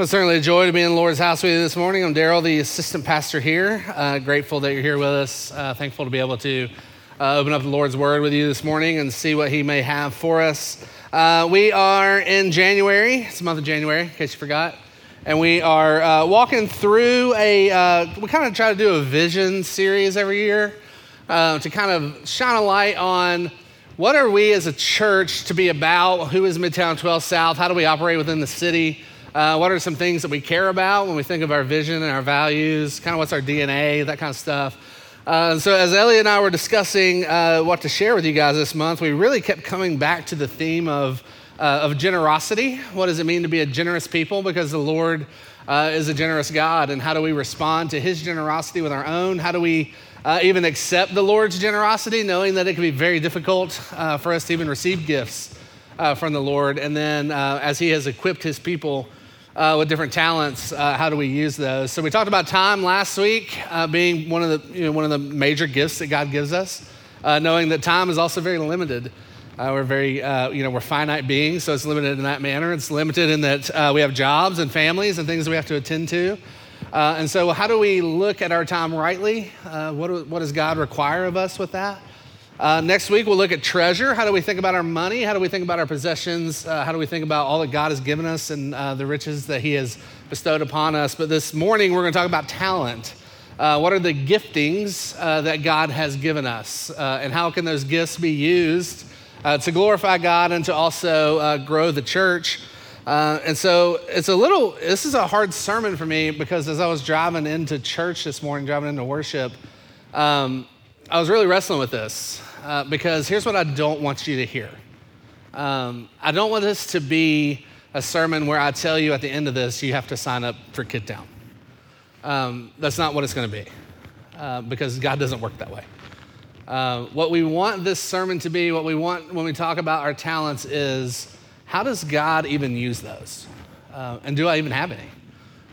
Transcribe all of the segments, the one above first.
Well, it's certainly a joy to be in the Lord's house with you this morning. I'm Daryl, the assistant pastor here. Uh, grateful that you're here with us. Uh, thankful to be able to uh, open up the Lord's word with you this morning and see what He may have for us. Uh, we are in January, it's the month of January, in case you forgot. And we are uh, walking through a, uh, we kind of try to do a vision series every year to kind of shine a light on what are we as a church to be about? Who is Midtown 12 South? How do we operate within the city? Uh, what are some things that we care about when we think of our vision and our values? Kind of what's our DNA, that kind of stuff. Uh, so, as Ellie and I were discussing uh, what to share with you guys this month, we really kept coming back to the theme of, uh, of generosity. What does it mean to be a generous people? Because the Lord uh, is a generous God. And how do we respond to His generosity with our own? How do we uh, even accept the Lord's generosity, knowing that it can be very difficult for us to even receive gifts from the Lord? And then, as He has equipped His people, uh, with different talents, uh, how do we use those? So we talked about time last week uh, being one of the you know, one of the major gifts that God gives us, uh, knowing that time is also very limited. Uh, we're very uh, you know we're finite beings, so it's limited in that manner. It's limited in that we have jobs and families and things we have to attend to. and so, how do we look at our time rightly? what, what does God require of us with that? Uh, next week, we'll look at treasure. How do we think about our money? How do we think about our possessions? Uh, how do we think about all that God has given us and uh, the riches that He has bestowed upon us? But this morning, we're going to talk about talent. Uh, what are the giftings uh, that God has given us? Uh, and how can those gifts be used to glorify God and to also grow the church? and so it's a little, this is a hard sermon for me because as I was driving into church this morning, driving into worship, um, I was really wrestling with this uh, because here's what I don't want you to hear. Um, I don't want this to be a sermon where I tell you at the end of this, you have to sign up for Kid Town. Um, that's not what it's going to be uh, because God doesn't work that way. Uh, what we want this sermon to be, what we want when we talk about our talents is how does God even use those? Uh, and do I even have any?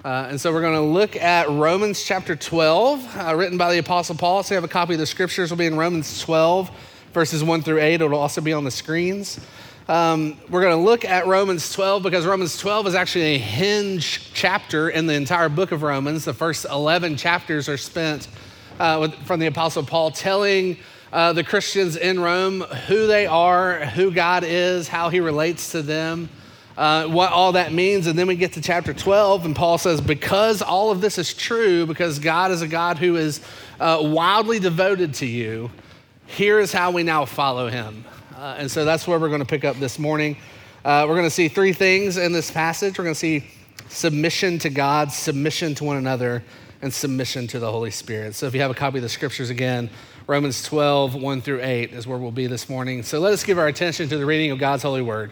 Uh, and so we're going to look at Romans chapter 12, uh, written by the Apostle Paul. So you have a copy of the scriptures, will be in Romans 12, verses 1 through 8. It'll also be on the screens. Um, we're going to look at Romans 12 because Romans 12 is actually a hinge chapter in the entire book of Romans. The first 11 chapters are spent uh, with, from the Apostle Paul telling uh, the Christians in Rome who they are, who God is, how he relates to them uh, what all that means. And then we get to chapter 12, and Paul says, Because all of this is true, because God is a God who is uh, wildly devoted to you, here is how we now follow him. Uh, and so that's where we're going to pick up this morning. Uh, we're going to see three things in this passage. We're going to see submission to God, submission to one another, and submission to the Holy Spirit. So if you have a copy of the scriptures again, Romans 12, 1 through 8 is where we'll be this morning. So let us give our attention to the reading of God's holy word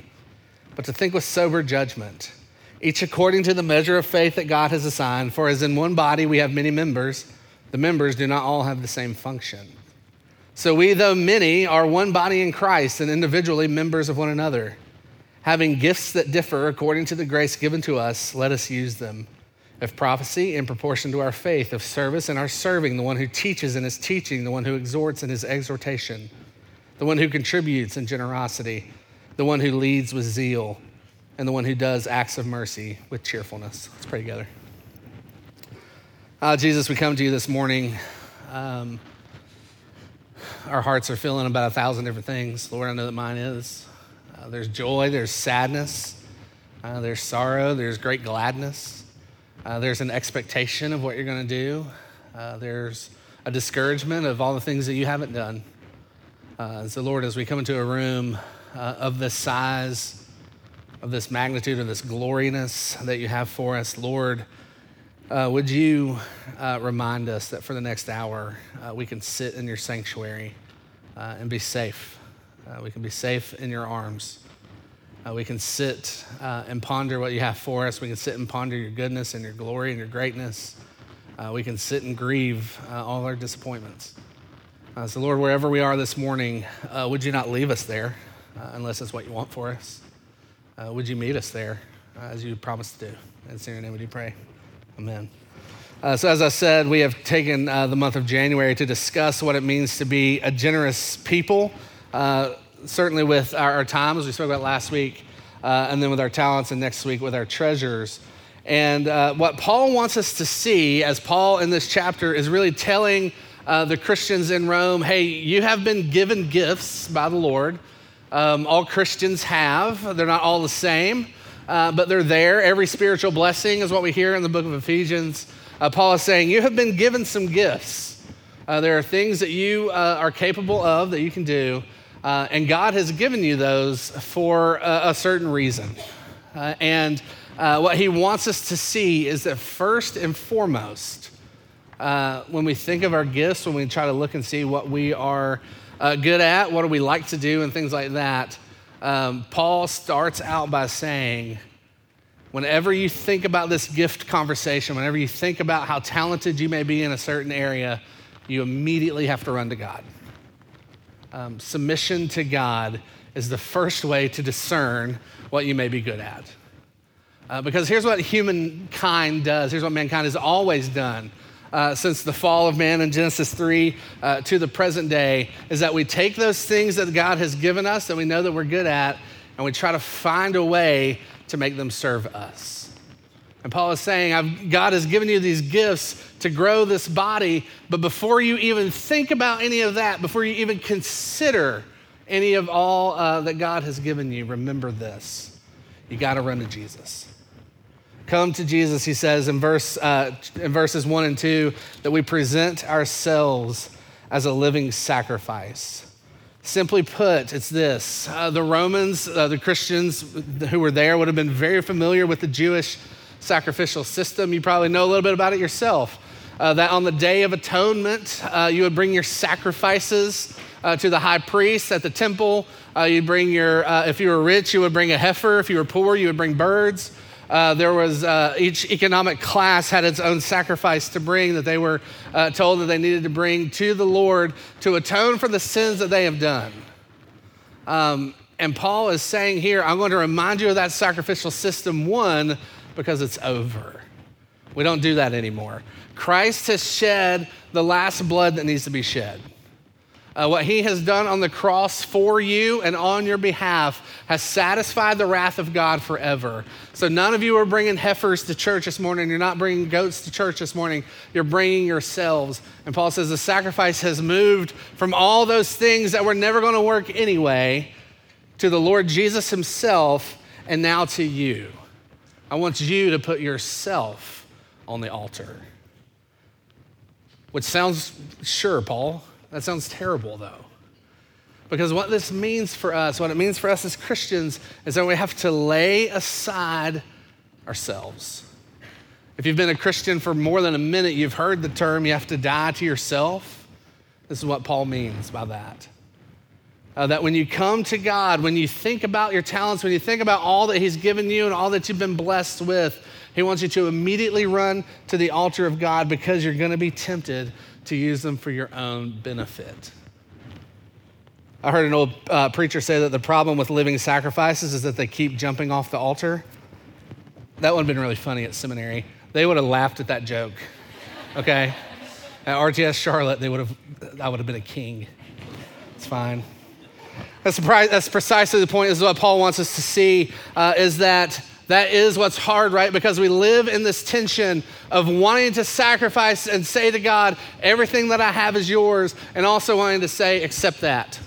but to think with sober judgment, each according to the measure of faith that God has assigned. For as in one body we have many members, the members do not all have the same function. So we, though many, are one body in Christ and individually members of one another. Having gifts that differ according to the grace given to us, let us use them. Of prophecy, in proportion to our faith, of service in our serving, the one who teaches in his teaching, the one who exhorts in his exhortation, the one who contributes in generosity the one who leads with zeal, and the one who does acts of mercy with cheerfulness. Let's pray together. Uh, Jesus, we come to you this morning. Um, our hearts are feeling about a thousand different things. Lord, I know that mine is. Uh, there's joy, there's sadness, uh, there's sorrow, there's great gladness, uh, there's an expectation of what you're going to do, uh, there's a discouragement of all the things that you haven't done. Uh, so, Lord, as we come into a room, uh, of this size, of this magnitude, of this gloriness that you have for us, Lord, uh, would you uh, remind us that for the next hour uh, we can sit in your sanctuary uh, and be safe? Uh, we can be safe in your arms. We can sit and ponder what you have for us. We can sit and ponder your goodness and your glory and your greatness. We can sit and grieve all our disappointments. Uh, so, Lord, wherever we are this morning, uh, would you not leave us there unless it's what you want for us? would you meet us there as you promised to do? In your name, would you pray? Amen. so, as I said, we have taken the month of January to discuss what it means to be a generous people certainly with our, our, time, as we spoke about last week, uh, and then with our talents, and next week with our treasures. And uh, what Paul wants us to see, as Paul in this chapter is really telling uh, the Christians in Rome, hey, you have been given gifts by the Lord. Um, all Christians have, they're not all the same, uh, but they're there. Every spiritual blessing is what we hear in the book of Ephesians. Uh, Paul is saying, you have been given some gifts. Uh, there are things that you are capable of that you can do. Uh, and God has given you those for a, certain reason. Uh, and uh, what He wants us to see is that first and foremost, uh, when we think of our gifts, when we try to look and see what we are uh, good at, what do we like to do, and things like that, um, Paul starts out by saying, whenever you think about this gift conversation, whenever you think about how talented you may be in a certain area, you immediately have to run to God um, submission to God is the first way to discern what you may be good at. Uh, because here's what humankind does, here's what mankind has always done. Uh, since the fall of man in Genesis 3 uh, to the present day, is that we take those things that God has given us that we know that we're good at, and we try to find a way to make them serve us. And Paul is saying, God has given you these gifts to grow this body, but before you even think about any of that, before you even consider any of all uh, that God has given you, remember this. You got to run to Jesus. Come to Jesus, he says in, verse, uh, in verses 1 and 2, that we present ourselves as a living sacrifice. Simply put, it's this uh, the Romans, uh, the Christians who were there, would have been very familiar with the Jewish sacrificial system. You probably know a little bit about it yourself. Uh, that on the Day of Atonement, uh, you would bring your sacrifices uh, to the high priest at the temple. Uh, you'd bring your, if you were rich, you would bring a heifer. If you were poor, you would bring birds. Uh, there was each economic class had its own sacrifice to bring that they were told that they needed to bring to the Lord to atone for the sins that they have done. Um, and Paul is saying here, I'm going to remind you of that sacrificial system, one, because it's over. We don't do that anymore. Christ has shed the last blood that needs to be shed. Uh, what he has done on the cross for you and on your behalf has satisfied the wrath of God forever. So, none of you are bringing heifers to church this morning. You're not bringing goats to church this morning. You're bringing yourselves. And Paul says the sacrifice has moved from all those things that were never going to work anyway to the Lord Jesus himself and now to you. I want you to put yourself on the altar. Which sounds, sure, Paul, that sounds terrible though. Because what this means for us, what it means for us as Christians, is that we have to lay aside ourselves. If you've been a Christian for more than a minute, you've heard the term you have to die to yourself. This is what Paul means by that. Uh, that when you come to God, when you think about your talents, when you think about all that He's given you and all that you've been blessed with, He wants you to immediately run to the altar of God because you're going to be tempted to use them for your own benefit. I heard an old uh, preacher say that the problem with living sacrifices is that they keep jumping off the altar. That would have been really funny at seminary. They would have laughed at that joke, okay? At RTS Charlotte, they would have, I would have been a king. It's fine. That's, that's precisely the point, This is what Paul wants us to see, uh, is that that is what's hard, right? Because we live in this tension of wanting to sacrifice and say to God, everything that I have is yours, and also wanting to say, accept that,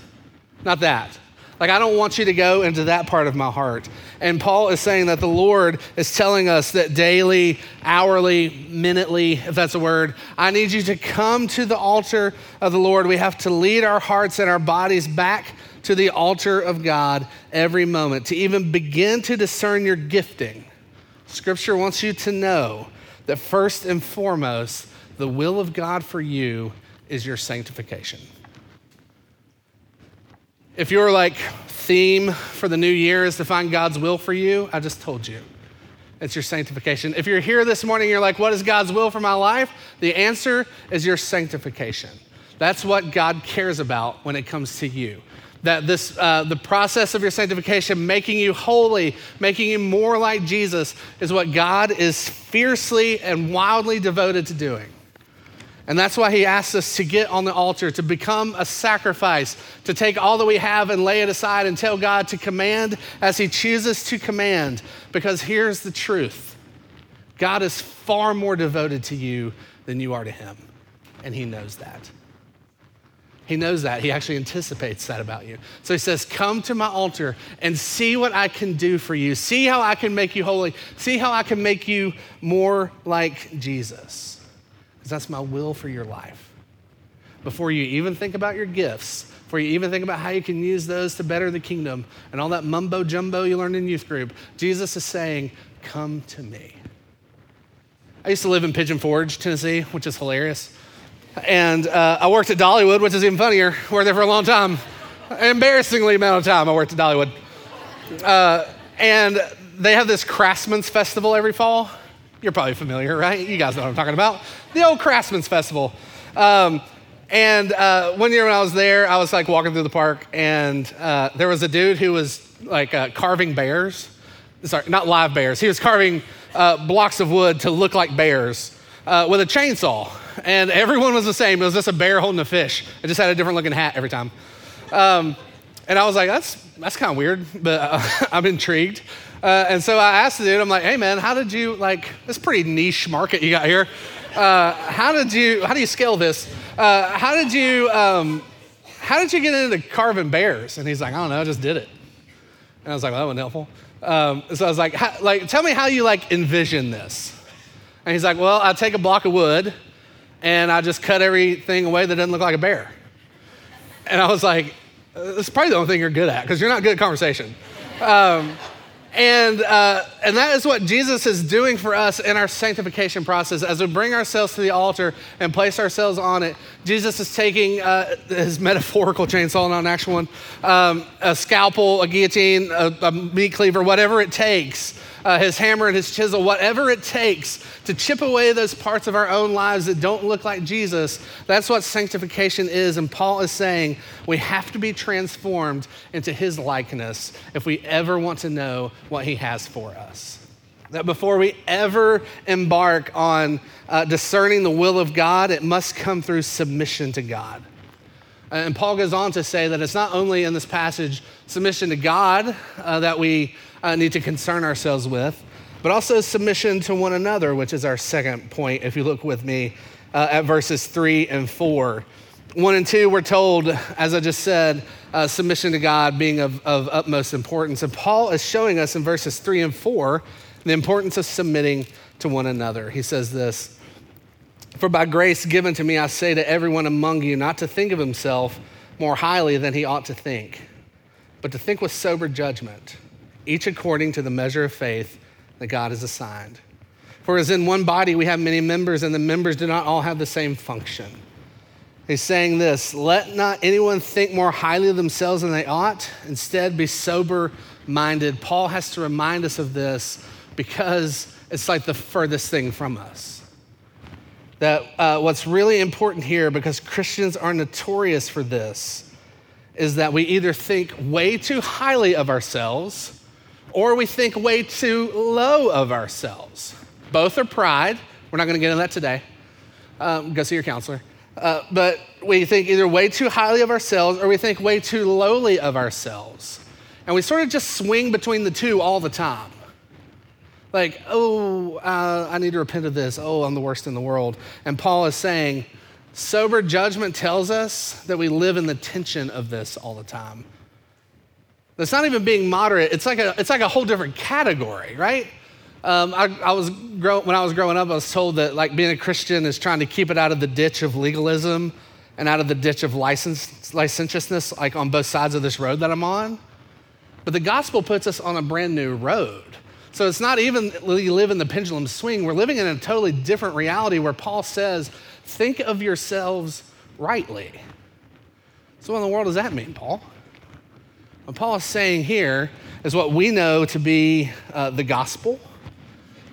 not that. Like, I don't want you to go into that part of my heart. And Paul is saying that the Lord is telling us that daily, hourly, minutely, if that's a word, I need you to come to the altar of the Lord. We have to lead our hearts and our bodies back to the altar of God every moment, to even begin to discern your gifting. Scripture wants you to know that first and foremost, the will of God for you is your sanctification. If you're like theme for the new year is to find God's will for you, I just told you. It's your sanctification. If you're here this morning, you're like, what is God's will for my life? The answer is your sanctification. That's what God cares about when it comes to you. That this, uh, the process of your sanctification, making you holy, making you more like Jesus, is what God is fiercely and wildly devoted to doing. And that's why he asks us to get on the altar, to become a sacrifice, to take all that we have and lay it aside and tell God to command as he chooses to command. Because here's the truth God is far more devoted to you than you are to him. And he knows that. He knows that. He actually anticipates that about you. So he says, Come to my altar and see what I can do for you. See how I can make you holy. See how I can make you more like Jesus because that's my will for your life. Before you even think about your gifts, before you even think about how you can use those to better the kingdom and all that mumbo jumbo you learned in youth group, Jesus is saying, Come to me. I used to live in Pigeon Forge, Tennessee, which is hilarious. And uh, I worked at Dollywood, which is even funnier. Worked there for a long time. Embarrassingly amount of time I worked at Dollywood. Uh, and they have this Craftsman's Festival every fall. You're probably familiar, right? You guys know what I'm talking about. The old Craftsman's Festival. Um, and uh, one year when I was there, I was like walking through the park, and uh, there was a dude who was like uh, carving bears. Sorry, not live bears. He was carving uh, blocks of wood to look like bears uh, with a chainsaw. And everyone was the same. It was just a bear holding a fish. It just had a different looking hat every time. Um, and I was like, that's, that's kind of weird, but uh, I'm intrigued. Uh, and so I asked the dude, I'm like, hey man, how did you like this pretty niche market you got here? Uh, how did you how do you scale this? Uh, how did you um, how did you get into carving bears? And he's like, I don't know, I just did it. And I was like, well, that wasn't helpful. Um, so I was like, like, tell me how you like envision this. And he's like, well, I take a block of wood and I just cut everything away that doesn't look like a bear. And I was like, that's probably the only thing you're good at because you're not good at conversation. Um, and, uh, and that is what Jesus is doing for us in our sanctification process. As we bring ourselves to the altar and place ourselves on it, Jesus is taking uh, his metaphorical chainsaw, not an actual one, um, a scalpel, a guillotine, a, a meat cleaver, whatever it takes uh, his hammer and his chisel, whatever it takes to chip away those parts of our own lives that don't look like Jesus. That's what sanctification is. And Paul is saying we have to be transformed into his likeness if we ever want to know what he has for us. That before we ever embark on uh, discerning the will of God, it must come through submission to God. And Paul goes on to say that it's not only in this passage submission to God uh, that we uh, need to concern ourselves with, but also submission to one another, which is our second point, if you look with me uh, at verses three and four. One and two, we're told, as I just said, uh, submission to God being of, of utmost importance. And Paul is showing us in verses three and four the importance of submitting to one another. He says this For by grace given to me, I say to everyone among you not to think of himself more highly than he ought to think, but to think with sober judgment each according to the measure of faith that God has assigned. For as in one body we have many members, and the members do not all have the same function. He's saying this let not anyone think more highly of themselves than they ought, instead, be sober minded. Paul has to remind us of this because it's like the furthest thing from us. That uh, what's really important here, because Christians are notorious for this, is that we either think way too highly of ourselves or we think way too low of ourselves. Both are pride. We're not going to get into that today. Um, go see your counselor. Uh, but we think either way too highly of ourselves or we think way too lowly of ourselves. And we sort of just swing between the two all the time. Like, oh, uh, I need to repent of this. Oh, I'm the worst in the world. And Paul is saying, sober judgment tells us that we live in the tension of this all the time. That's not even being moderate. It's like a, it's like a whole different category, right? Um, I, I, was grow, when I was growing up, I was told that like being a Christian is trying to keep it out of the ditch of legalism and out of the ditch of license, licentiousness, like on both sides of this road that I'm on. But the gospel puts us on a brand new road. So it's not even you live in the pendulum swing. We're living in a totally different reality where Paul says, think of yourselves rightly. So what in the world does that mean, Paul? What Paul is saying here is what we know to be uh, the gospel.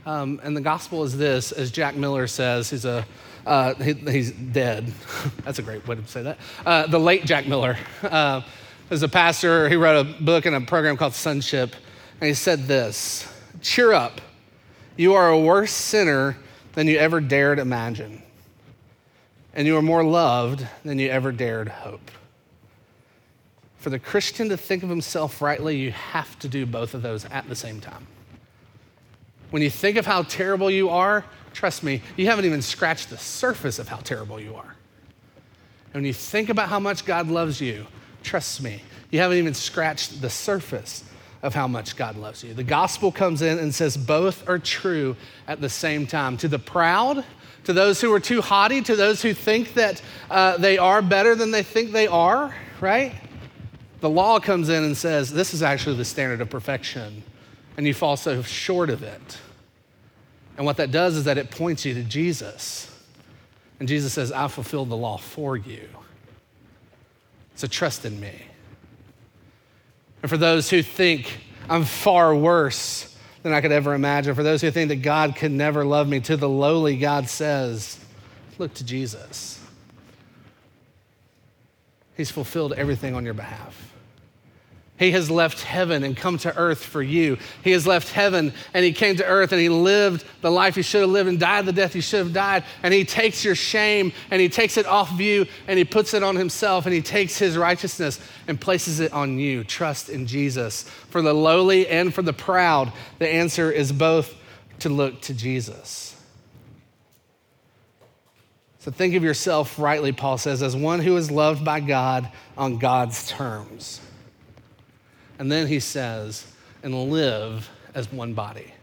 Um, and the gospel is this, as Jack Miller says, he's a uh, he, he's dead. That's a great way to say that. Uh, the late Jack Miller uh, is a pastor. He wrote a book and a program called Sonship, and he said this Cheer up. You are a worse sinner than you ever dared imagine, and you are more loved than you ever dared hope. For the Christian to think of himself rightly, you have to do both of those at the same time. When you think of how terrible you are, trust me, you haven't even scratched the surface of how terrible you are. And when you think about how much God loves you, trust me, you haven't even scratched the surface of how much God loves you. The gospel comes in and says both are true at the same time. To the proud, to those who are too haughty, to those who think that uh, they are better than they think they are, right? The law comes in and says this is actually the standard of perfection, and you fall so short of it. And what that does is that it points you to Jesus. And Jesus says, I fulfilled the law for you. So trust in me. And for those who think I'm far worse than I could ever imagine, for those who think that God can never love me, to the lowly, God says, look to Jesus. He's fulfilled everything on your behalf. He has left heaven and come to earth for you. He has left heaven and he came to earth and he lived the life he should have lived and died the death he should have died. And he takes your shame and he takes it off of you and he puts it on himself and he takes his righteousness and places it on you. Trust in Jesus. For the lowly and for the proud, the answer is both to look to Jesus. So think of yourself rightly, Paul says, as one who is loved by God on God's terms. And then he says, and live as one body.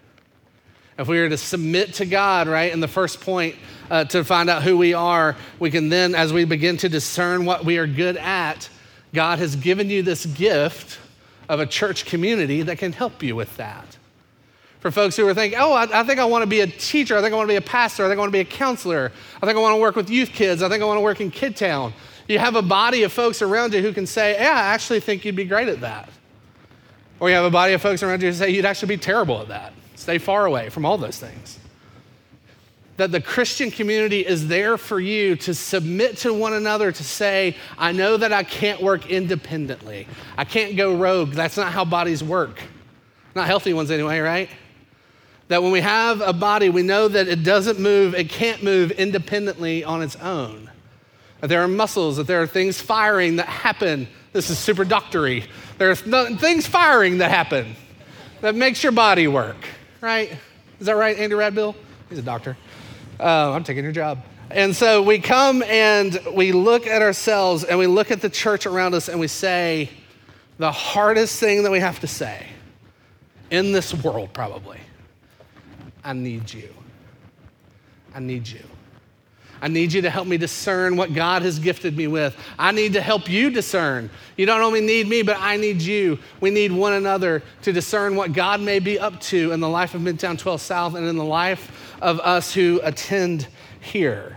If we were to submit to God, right, in the first point uh, to find out who we are, we can then, as we begin to discern what we are good at, God has given you this gift of a church community that can help you with that. For folks who are thinking, oh, I, I think I want to be a teacher, I think I want to be a pastor, I think I want to be a counselor, I think I want to work with youth kids, I think I want to work in Kid Town. You have a body of folks around you who can say, yeah, I actually think you'd be great at that. Or you have a body of folks around you who say you'd actually be terrible at that. Stay far away from all those things. That the Christian community is there for you to submit to one another to say, I know that I can't work independently. I can't go rogue. That's not how bodies work. Not healthy ones, anyway, right? That when we have a body, we know that it doesn't move, it can't move independently on its own. That there are muscles, that there are things firing that happen. This is super doctory there's no, things firing that happen that makes your body work, right? Is that right, Andy Radbill? He's a doctor. Uh, I'm taking your job. And so we come and we look at ourselves and we look at the church around us and we say, the hardest thing that we have to say in this world, probably, I need you. I need you. I need you to help me discern what God has gifted me with. I need to help you discern. You don't only need me, but I need you. We need one another to discern what God may be up to in the life of Midtown 12 South and in the life of us who attend here.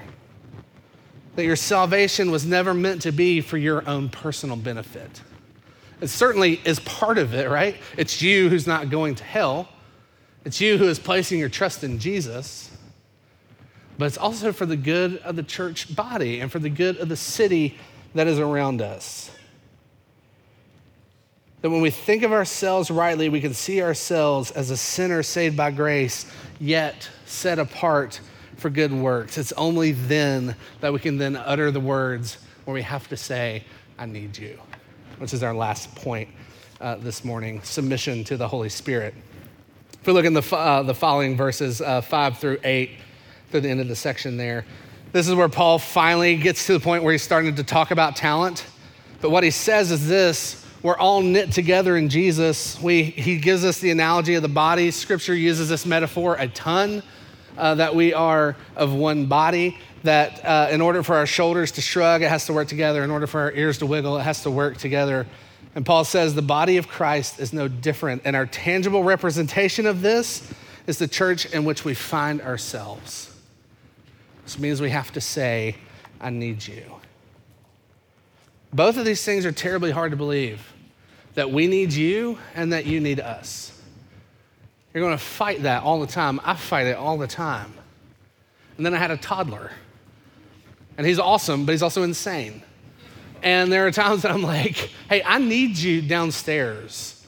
That your salvation was never meant to be for your own personal benefit. It certainly is part of it, right? It's you who's not going to hell. It's you who is placing your trust in Jesus but it's also for the good of the church body and for the good of the city that is around us. That when we think of ourselves rightly, we can see ourselves as a sinner saved by grace, yet set apart for good works. It's only then that we can then utter the words where we have to say, I need you, which is our last point uh, this morning submission to the Holy Spirit. If we look in the, uh, the following verses, uh, five through eight, through the end of the section there. This is where Paul finally gets to the point where he's starting to talk about talent. But what he says is this we're all knit together in Jesus. We, he gives us the analogy of the body. Scripture uses this metaphor a ton uh, that we are of one body. That uh, in order for our shoulders to shrug, it has to work together. In order for our ears to wiggle, it has to work together. And Paul says the body of Christ is no different. And our tangible representation of this is the church in which we find ourselves. This means we have to say, I need you. Both of these things are terribly hard to believe. that we need you and that you need us. You're going to fight that all the time. I fight it all the time. And then I had a toddler. And he's awesome, but he's also insane. And there are times that I'm like, hey, I need you downstairs.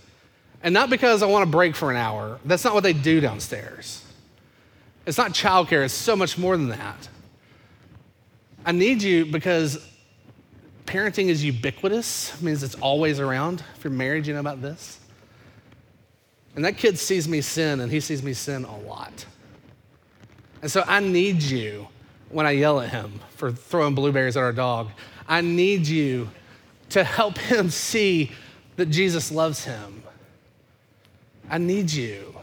And not because I want to break for an hour. That's not what they do downstairs. It's not childcare, it's so much more than that. I need you because parenting is ubiquitous, it means it's always around. If you're married, you know about this. And that kid sees me sin, and he sees me sin a lot. And so I need you when I yell at him for throwing blueberries at our dog. I need you to help him see that Jesus loves him. I need you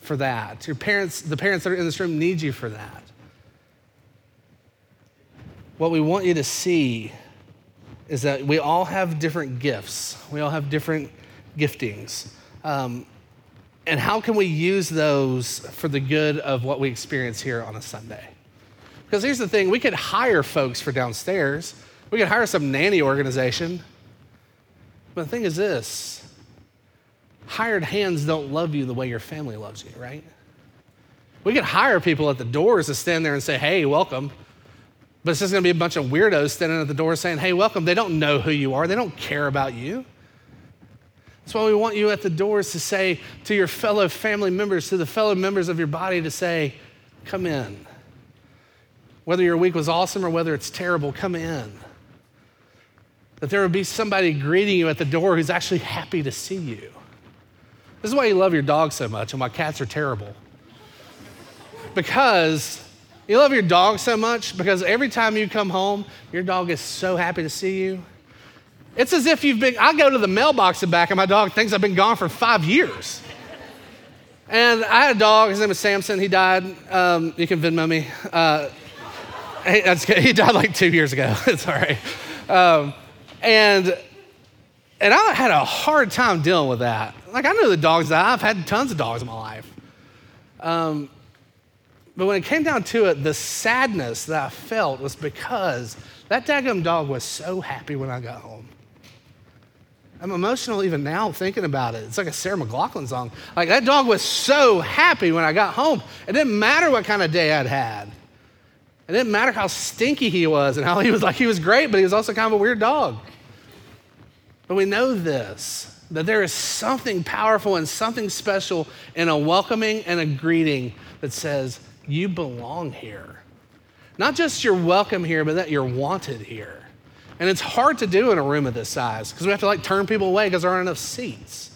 for that. Your parents, the parents that are in this room, need you for that. What we want you to see is that we all have different gifts, we all have different giftings. Um, and how can we use those for the good of what we experience here on a Sunday? Because here's the thing we could hire folks for downstairs, we could hire some nanny organization. But the thing is this hired hands don't love you the way your family loves you, right? We could hire people at the doors to stand there and say, hey, welcome. But it's just gonna be a bunch of weirdos standing at the door saying, hey, welcome. They don't know who you are, they don't care about you. That's why we want you at the doors to say to your fellow family members, to the fellow members of your body, to say, come in. Whether your week was awesome or whether it's terrible, come in. That there would be somebody greeting you at the door who's actually happy to see you. This is why you love your dog so much and why cats are terrible. Because you love your dog so much because every time you come home, your dog is so happy to see you it's as if you've been, I go to the mailbox in back and my dog thinks I've been gone for five years. And I had a dog, his name was Samson, he died. Um, you can Venmo me. Uh, he, he, died like two years ago, it's all right. Um, and, and I had a hard time dealing with that. Like, I know the dogs that I've had tons of dogs in my life. Um, but when it came down to it, the sadness that I felt was because that daggum dog was so happy when I got home. I'm emotional even now thinking about it. It's like a Sarah McLachlan song. Like that dog was so happy when I got home. It didn't matter what kind of day I'd had. It didn't matter how stinky he was and how he was like he was great, but he was also kind of a weird dog. But we know this that there is something powerful and something special in a welcoming and a greeting that says, You belong here. Not just you're welcome here, but that you're wanted here. And it's hard to do in a room of this size because we have to like turn people away because there aren't enough seats.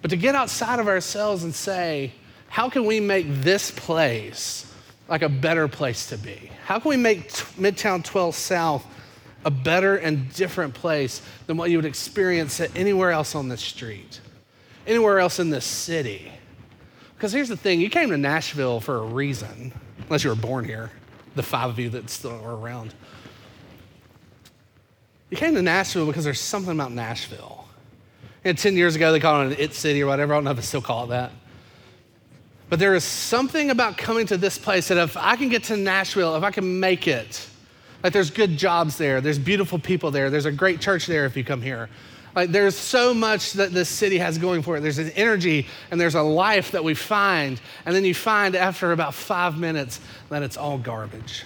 But to get outside of ourselves and say, how can we make this place like a better place to be? How can we make Midtown 12 South a better and different place than what you would experience at anywhere else on the street, anywhere else in this city? Because here's the thing you came to Nashville for a reason, unless you were born here, the five of you that still are around. You came to Nashville because there's something about Nashville. And 10 years ago, they called it an it city or whatever. I don't know if they still call it that. But there is something about coming to this place that if I can get to Nashville, if I can make it, like there's good jobs there, there's beautiful people there, there's a great church there if you come here. Like there's so much that this city has going for it. There's an energy and there's a life that we find, and then you find after about five minutes that it's all garbage,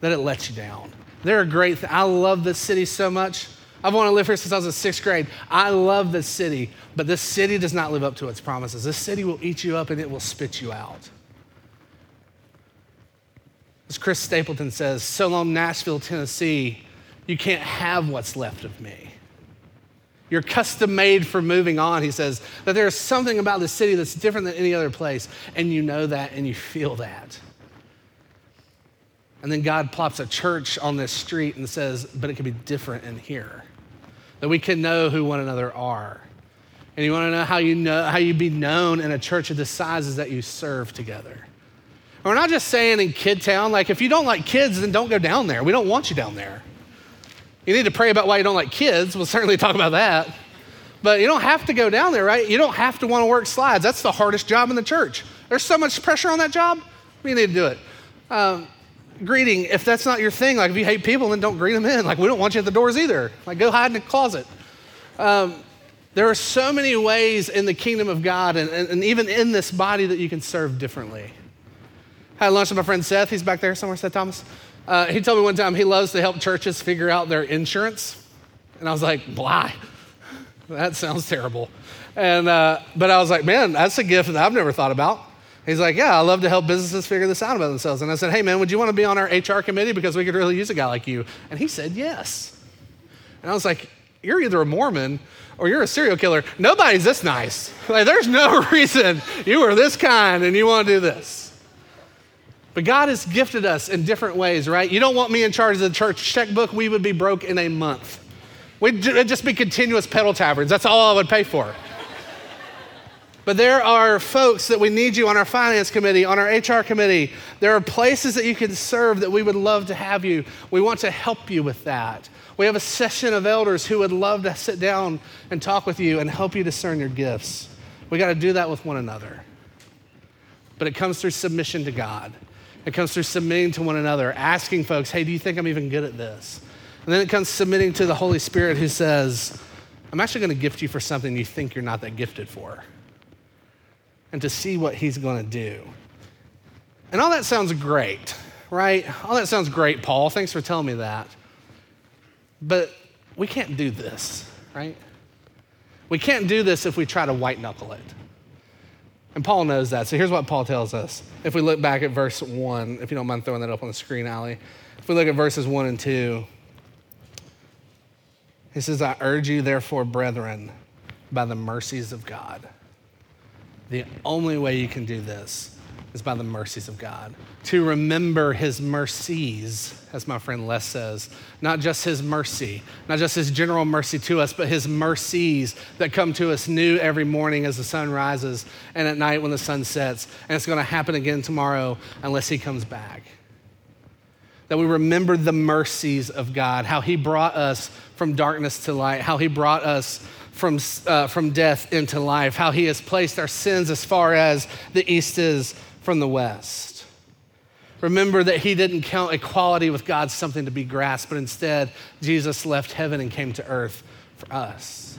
that it lets you down. They're a great thing. I love this city so much. I've wanted to live here since I was in sixth grade. I love this city, but this city does not live up to its promises. This city will eat you up and it will spit you out. As Chris Stapleton says, so long, Nashville, Tennessee, you can't have what's left of me. You're custom made for moving on, he says, that there's something about the city that's different than any other place, and you know that and you feel that. And then God plops a church on this street and says, but it can be different in here. That we can know who one another are. And you want to know how you know how you be known in a church of the sizes that you serve together. We're not just saying in Kid Town, like if you don't like kids, then don't go down there. We don't want you down there. You need to pray about why you don't like kids. We'll certainly talk about that. But you don't have to go down there, right? You don't have to want to work slides. That's the hardest job in the church. There's so much pressure on that job. We need to do it. Um, greeting, if that's not your thing, like if you hate people, then don't greet them in. Like we don't want you at the doors either. Like go hide in a closet. Um, there are so many ways in the kingdom of God and, and, and, even in this body that you can serve differently. I had lunch with my friend Seth. He's back there somewhere, Seth Thomas. Uh, he told me one time he loves to help churches figure out their insurance. And I was like, why? That sounds terrible. And, uh, but I was like, man, that's a gift that I've never thought about. He's like, yeah, I love to help businesses figure this out about themselves. And I said, hey, man, would you want to be on our HR committee? Because we could really use a guy like you. And he said, yes. And I was like, you're either a Mormon or you're a serial killer. Nobody's this nice. Like, there's no reason you are this kind and you want to do this. But God has gifted us in different ways, right? You don't want me in charge of the church checkbook, we would be broke in a month. We'd just be continuous pedal taverns. That's all I would pay for. But there are folks that we need you on our finance committee, on our HR committee. There are places that you can serve that we would love to have you. We want to help you with that. We have a session of elders who would love to sit down and talk with you and help you discern your gifts. We got to do that with one another. But it comes through submission to God. It comes through submitting to one another, asking folks, hey, do you think I'm even good at this? And then it comes submitting to the Holy Spirit who says, I'm actually going to gift you for something you think you're not that gifted for. And to see what he's going to do. And all that sounds great, right? All that sounds great, Paul. Thanks for telling me that. But we can't do this, right? We can't do this if we try to white knuckle it. And Paul knows that. So here's what Paul tells us. If we look back at verse 1, if you don't mind throwing that up on the screen, Ali. If we look at verses 1 and 2, he says, I urge you, therefore, brethren, by the mercies of God. The only way you can do this is by the mercies of God. To remember his mercies, as my friend Les says, not just his mercy, not just his general mercy to us, but his mercies that come to us new every morning as the sun rises and at night when the sun sets. And it's going to happen again tomorrow unless he comes back. That we remember the mercies of God, how he brought us from darkness to light, how he brought us from, uh, from death into life, how he has placed our sins as far as the east is from the West. Remember that he didn't count equality with God something to be grasped, but instead, Jesus left heaven and came to earth for us.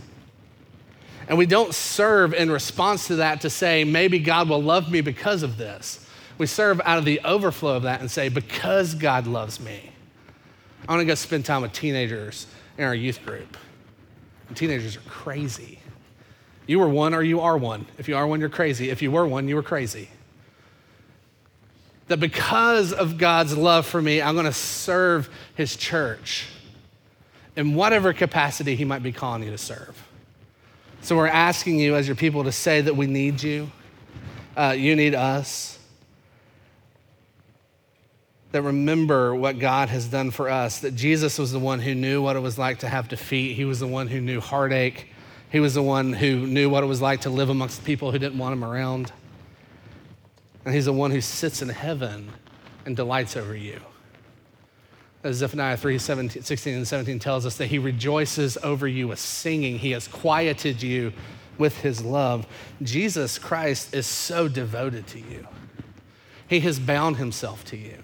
And we don't serve in response to that to say, maybe God will love me because of this. We serve out of the overflow of that and say, because God loves me. I want to go spend time with teenagers in our youth group. And teenagers are crazy. You were one or you are one. If you are one, you're crazy. If you were one, you were crazy that because of God's love for me, I'm going to serve his church in whatever capacity he might be calling you to serve. So we're asking you, as your people, to say that we need you, uh, you need us. That remember what God has done for us, that Jesus was the one who knew what it was like to have defeat. He was the one who knew heartache. He was the one who knew what it was like to live amongst people who didn't want him around. And he's the one who sits in heaven and delights over you. As Zephaniah 3 17, 16 and 17 tells us that he rejoices over you with singing. He has quieted you with his love. Jesus Christ is so devoted to you. He has bound himself to you.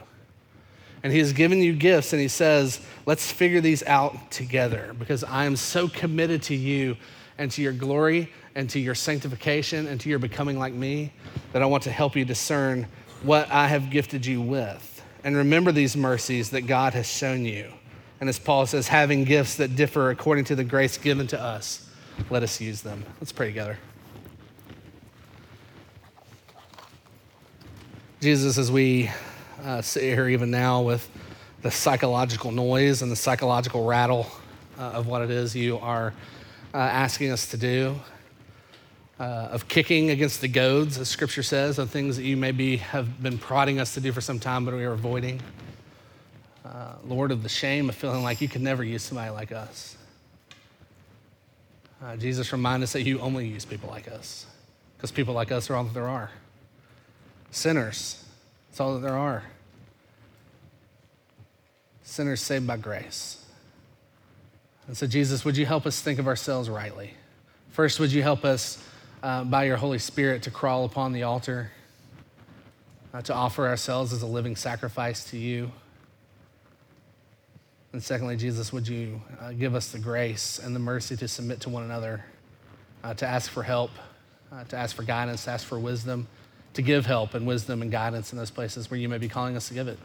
And he has given you gifts, and he says, Let's figure these out together because I am so committed to you and to your glory and to your sanctification and to your becoming like me, that I want to help you discern what I have gifted you with. And remember these mercies that God has shown you. And as Paul says, having gifts that differ according to the grace given to us, let us use them. Let's pray together. Jesus, as we uh, sit here even now with the psychological noise and the psychological rattle uh, of what it is you are uh, asking us to do, uh, of kicking against the goads, as scripture says, of things that you maybe have been prodding us to do for some time, but we are avoiding. Uh, Lord, of the shame of feeling like you could never use somebody like us. Uh, Jesus, remind us that you only use people like us, because people like us are all that there are. Sinners, that's all that there are. Sinners saved by grace. And so, Jesus, would you help us think of ourselves rightly? First, would you help us uh, by your Holy Spirit to crawl upon the altar, uh, to offer ourselves as a living sacrifice to you. And secondly, Jesus, would you uh, give us the grace and the mercy to submit to one another, uh, to ask for help, uh, to ask for guidance, to ask for wisdom, to give help and wisdom and guidance in those places where you may be calling us to give it.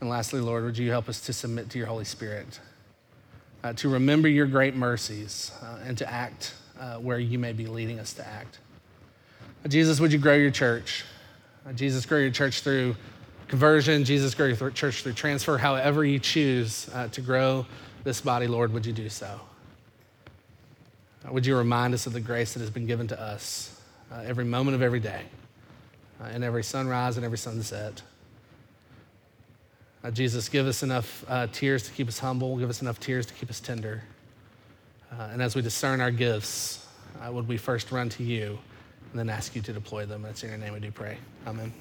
And lastly, Lord, would you help us to submit to your Holy Spirit, uh, to remember your great mercies, uh, and to act uh, where you may be leading us to act. Uh, Jesus, would you grow your church? Uh, Jesus, grow your church through conversion. Jesus, grow your church through transfer. However, you choose uh, to grow this body, Lord, would you do so? Would you remind us of the grace that has been given to us uh, every moment of every day, uh, and every sunrise and every sunset? Uh, Jesus, give us enough uh, tears to keep us humble, give us enough tears to keep us tender. Uh, and as we discern our gifts, would we first run to you and then ask you to deploy them? That's in your name we do pray. Amen.